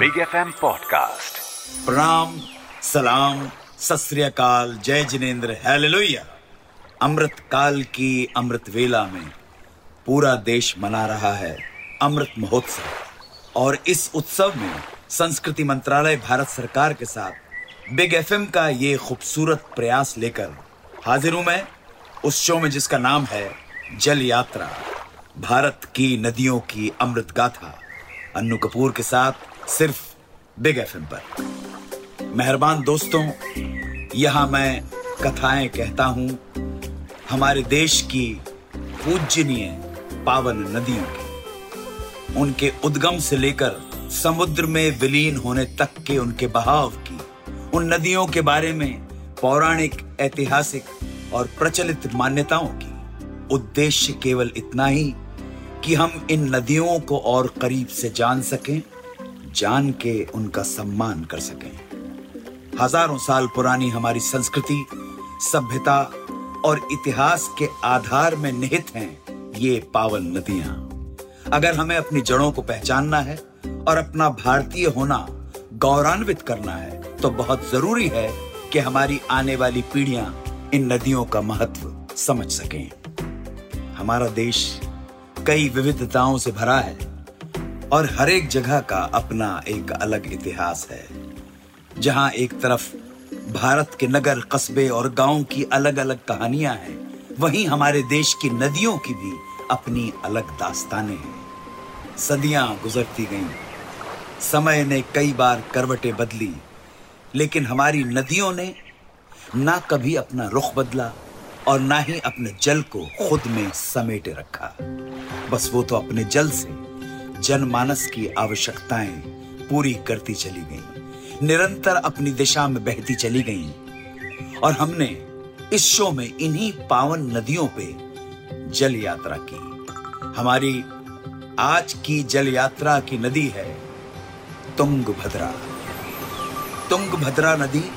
Big F M podcast प्रणाम सलाम सत जय जिनेन्द्र, हेलेलुया। अमृत काल की अमृत वेला में पूरा देश मना रहा है अमृत महोत्सव। और इस उत्सव में संस्कृति मंत्रालय भारत सरकार के साथ बिग एफएम का ये खूबसूरत प्रयास लेकर हाजिर हूँ मैं उस शो में जिसका नाम है जल यात्रा। भारत की नदियों की अमृत गाथा। अन्नू कपूर के साथ सिर्फ़ बिग एफएम पर। मेहरबान दोस्तों, यहाँ मैं कथाएँ कहता हूँ हमारे देश की पूजनीय पावन नदियों की। उनके उद्गम से लेकर समुद्र में विलीन होने तक के उनके बहाव की, उन नदियों के बारे में पौराणिक, ऐतिहासिक और प्रचलित मान्यताओं की। उद्देश्य केवल इतना ही कि हम इन नदियों को और करीब से जान सकें जान के उनका सम्मान कर सकें। हज़ारों साल पुरानी हमारी संस्कृति, सभ्यता और इतिहास के आधार में निहित हैं ये पावन नदियाँ। अगर हमें अपनी जड़ों को पहचानना है और अपना भारतीय होना गौरवान्वित करना है तो बहुत ज़रूरी है कि हमारी आने वाली पीढ़ियाँ इन नदियों का महत्व समझ सकें। हमारा देश कई विविधताओं से भरा है। और हर एक जगह का अपना एक अलग इतिहास है, जहाँ एक तरफ़ भारत के नगर, कस्बे और गाँव की अलग अलग कहानियाँ हैं, वहीं हमारे देश की नदियों की भी अपनी अलग दास्तानें हैं। सदियाँ गुजरती गईं। समय ने कई बार करवटें बदली, लेकिन हमारी नदियों ने ना कभी अपना रुख बदला और ना ही अपने जल को खुद में समेटे रखा। बस वो तो अपने जल से जनमानस की आवश्यकताएँ पूरी करती चली गई। निरंतर अपनी दिशा में बहती चली गई। और हमने इस शो में इन्हीं पावन नदियों पे जल यात्रा की। हमारी आज की जल यात्रा की नदी है तुंगभद्रा। तुंगभद्रा नदी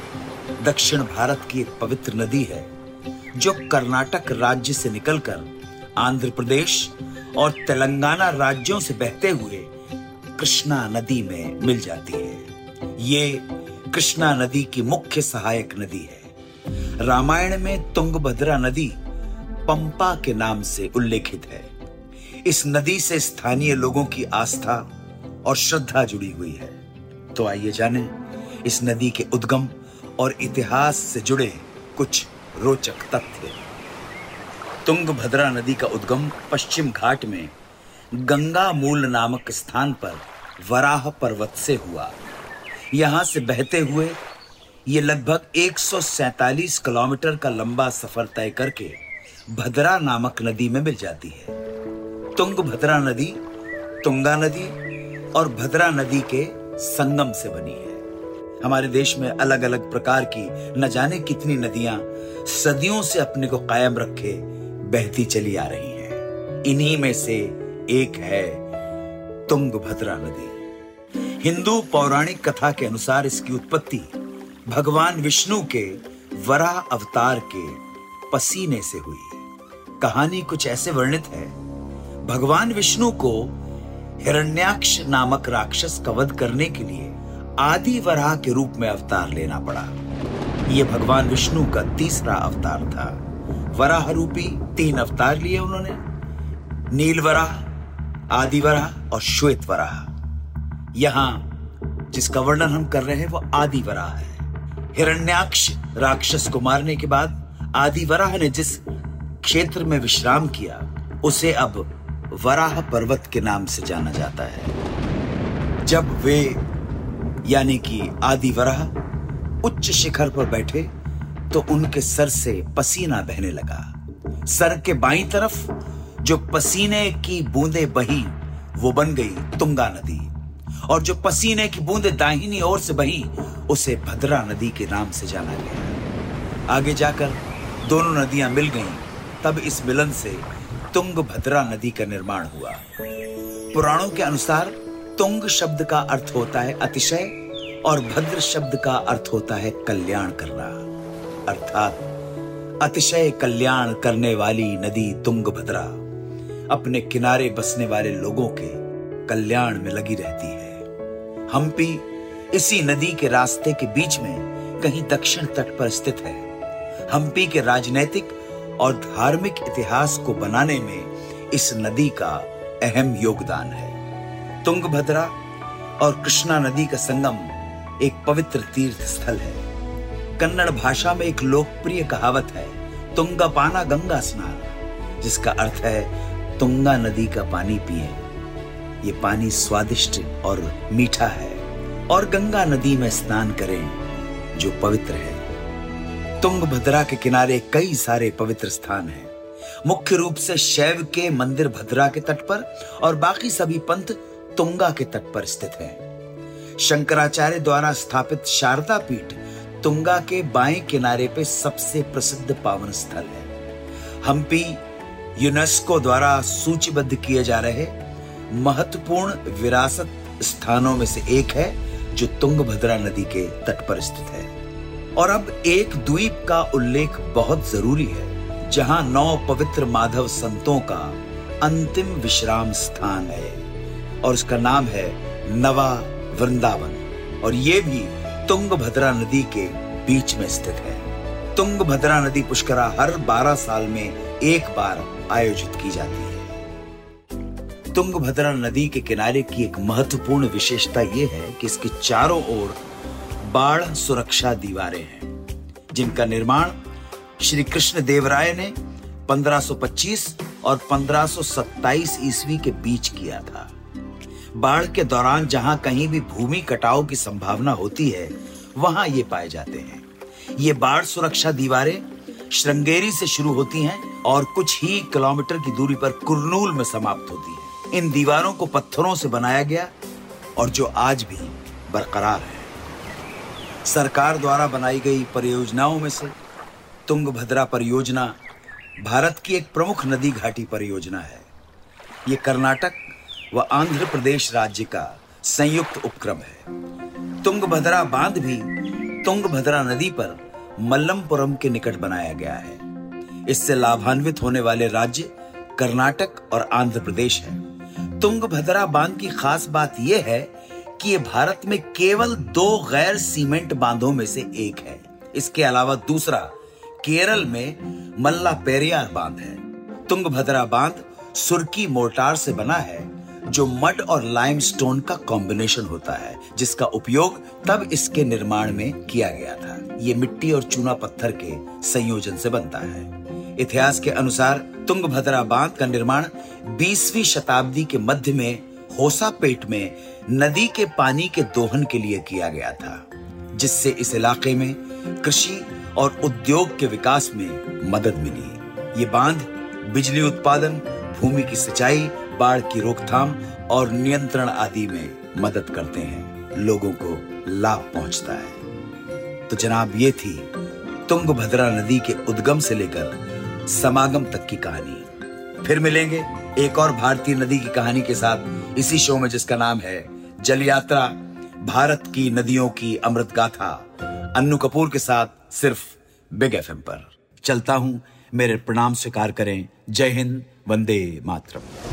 दक्षिण भारत की एक पवित्र नदी है, जो कर्नाटक राज्य से निकलकर आंध्र प्रदेश और तेलंगाना राज्यों से बहते हुए कृष्णा नदी में मिल जाती है। ये कृष्णा नदी की मुख्य सहायक नदी है। रामायण में तुंगभद्रा नदी पंपा के नाम से उल्लेखित है। इस नदी से स्थानीय लोगों की आस्था और श्रद्धा जुड़ी हुई है। तो आइए जानें इस नदी के उद्गम और इतिहास से जुड़े कुछ रोचक तथ्य। तुंगभद्रा नदी का उद्गम पश्चिम घाट में गंगा मूल नामक स्थान पर वराह पर्वत से हुआ। यहाँ से बहते हुए ये लगभग 147 किलोमीटर का लंबा सफ़र तय करके भद्रा नामक नदी में मिल जाती है। तुंगभद्रा नदी, तुंगा नदी और भद्रा नदी के संगम से बनी है। हमारे देश में अलग अलग प्रकार की न जाने कितनी नदियाँ सदियों से अपने को कायम रखे बहती चली आ रही हैं। इन्हीं में से एक है तुंगभद्रा नदी। हिंदू पौराणिक कथा के अनुसार इसकी उत्पत्ति भगवान विष्णु के वराह अवतार के पसीने से हुई। कहानी कुछ ऐसे वर्णित है। भगवान विष्णु को हिरण्याक्ष नामक राक्षस का वध करने के लिए आदि वराह के रूप में अवतार लेना पड़ा। यह भगवान विष्णु का तीसरा अवतार था। वराह रूपी तीन अवतार लिए उन्होंने। नील वराह, आदि वराह और श्वेत वराह। यहाँ जिसका वर्णन हम कर रहे हैं, वो आदि वराह है। हिरण्याक्ष राक्षस को मारने के बाद आदि वराह ने जिस क्षेत्र में विश्राम किया, उसे अब वराह पर्वत के नाम से जाना जाता है। जब वे, यानी कि आदि वराह, उच्च शिखर पर बैठे तो उनके सर से पसीना बहने लगा। सर के बाई तरफ़ जो पसीने की बूंदे बही, वो बन गई तुंगा नदी। और जो पसीने की बूंदे दाहिनी ओर से बही, उसे भद्रा नदी के नाम से जाना गया। आगे जाकर दोनों नदियाँ मिल गईं। तब इस मिलन से तुंग भद्रा नदी का निर्माण हुआ। पुराणों के अनुसार तुंग शब्द का अर्थ होता है अतिशय और भद्र शब्द का अर्थ होता है कल्याण करना। अर्थात अतिशय कल्याण करने वाली नदी तुंगभद्रा अपने किनारे बसने वाले लोगों के कल्याण में लगी रहती है। हम्पी इसी नदी के रास्ते के बीच में कहीं दक्षिण तट पर स्थित है। हम्पी के राजनैतिक और धार्मिक इतिहास को बनाने में इस नदी का अहम योगदान है। तुंगभद्रा और कृष्णा नदी का संगम एक पवित्र तीर्थ स्थल है। कन्नड़ भाषा में एक लोकप्रिय कहावत है तुंगा पाना गंगा स्नान, जिसका अर्थ है तुंगा नदी का पानी पिए। ये पानी स्वादिष्ट और मीठा है, और गंगा नदी में स्नान करें, जो पवित्र है। तुंगभद्रा के किनारे कई सारे पवित्र स्थान हैं। मुख्य रूप से शैव के मंदिर भद्रा के तट पर, और बाकी सभी पंथ तुंगा के तट पर स्थित हैं। शंकराचार्य द्वारा स्थापित शारदा पीठ तुंगा के बाएँ किनारे पे सबसे प्रसिद्ध पावन स्थल है। हम्पी यूनेस्को द्वारा सूचीबद्ध किए जा रहे महत्वपूर्ण विरासत स्थानों में से एक है, जो तुंगभद्रा नदी के तट पर स्थित है। और अब एक द्वीप का उल्लेख बहुत ज़रूरी है, जहाँ नौ पवित्र माधव संतों का अंतिम विश्राम स्थान है, और उसका नाम है नवा वृंदावन। और ये भी तुंगभद्रा नदी के बीच में स्थित है। तुंगभद्रा नदी पुष्करा हर 12 साल में एक बार आयोजित की जाती है। तुंगभद्रा नदी के किनारे की एक महत्वपूर्ण विशेषता यह है कि इसके चारों ओर बाढ़ सुरक्षा दीवारें हैं, जिनका निर्माण श्री कृष्ण देवराय ने 1525 और 1527 ईस्वी के बीच किया था। बाढ़ के दौरान जहाँ कहीं भी भूमि कटाव की संभावना होती है, वहाँ ये पाए जाते हैं। ये बाढ़ सुरक्षा दीवारें श्रृंगेरी से शुरू होती हैं और कुछ ही किलोमीटर की दूरी पर कुरनूल में समाप्त होती है। इन दीवारों को पत्थरों से बनाया गया और जो आज भी बरकरार है। सरकार द्वारा बनाई गई परियोजनाओं में से तुंगभद्रा परियोजना भारत की एक प्रमुख नदी घाटी परियोजना है। ये कर्नाटक व आंध्र प्रदेश राज्य का संयुक्त उपक्रम है। तुंगभद्रा बाँध भी तुंगभद्रा नदी पर मल्लमपुरम के निकट बनाया गया है। इससे लाभान्वित होने वाले राज्य कर्नाटक और आंध्र प्रदेश है। तुंगभद्रा बाँध की खास बात यह है कि ये भारत में केवल दो गैर सीमेंट बांधों में से एक है। इसके अलावा दूसरा केरल में मल्ला पेरियार बाँध है। तुंगभद्रा बाँध सुर्की मोर्टार से बना है जो मड और लाइमस्टोन का कॉम्बिनेशन होता है, जिसका उपयोग तब इसके निर्माण में किया गया था। ये मिट्टी और चूना पत्थर के संयोजन से बनता है। इतिहास के अनुसार, तुंगभद्रा बाँध का निर्माण 20वीं शताब्दी के मध्य में होसापेट में नदी के पानी के दोहन के लिए किया गया था, जिससे इस इलाके में कृषि और उद्योग के विकास में मदद मिली। ये बाँध बिजली उत्पादन, भूमि की सिंचाई बाढ़ की रोकथाम और नियंत्रण आदि में मदद करते हैं। लोगों को लाभ पहुँचता है। तो जनाब, ये थी तुंगभद्रा नदी के उद्गम से लेकर समागम तक की कहानी। फिर मिलेंगे एक और भारतीय नदी की कहानी के साथ इसी शो में जिसका नाम है जल यात्रा भारत की नदियों की अमृत गाथा, अन्नू कपूर के साथ सिर्फ़ बिग एफएम पर। चलता हूँ, मेरे प्रणाम स्वीकार करें। जय हिंद, वंदे मातरम।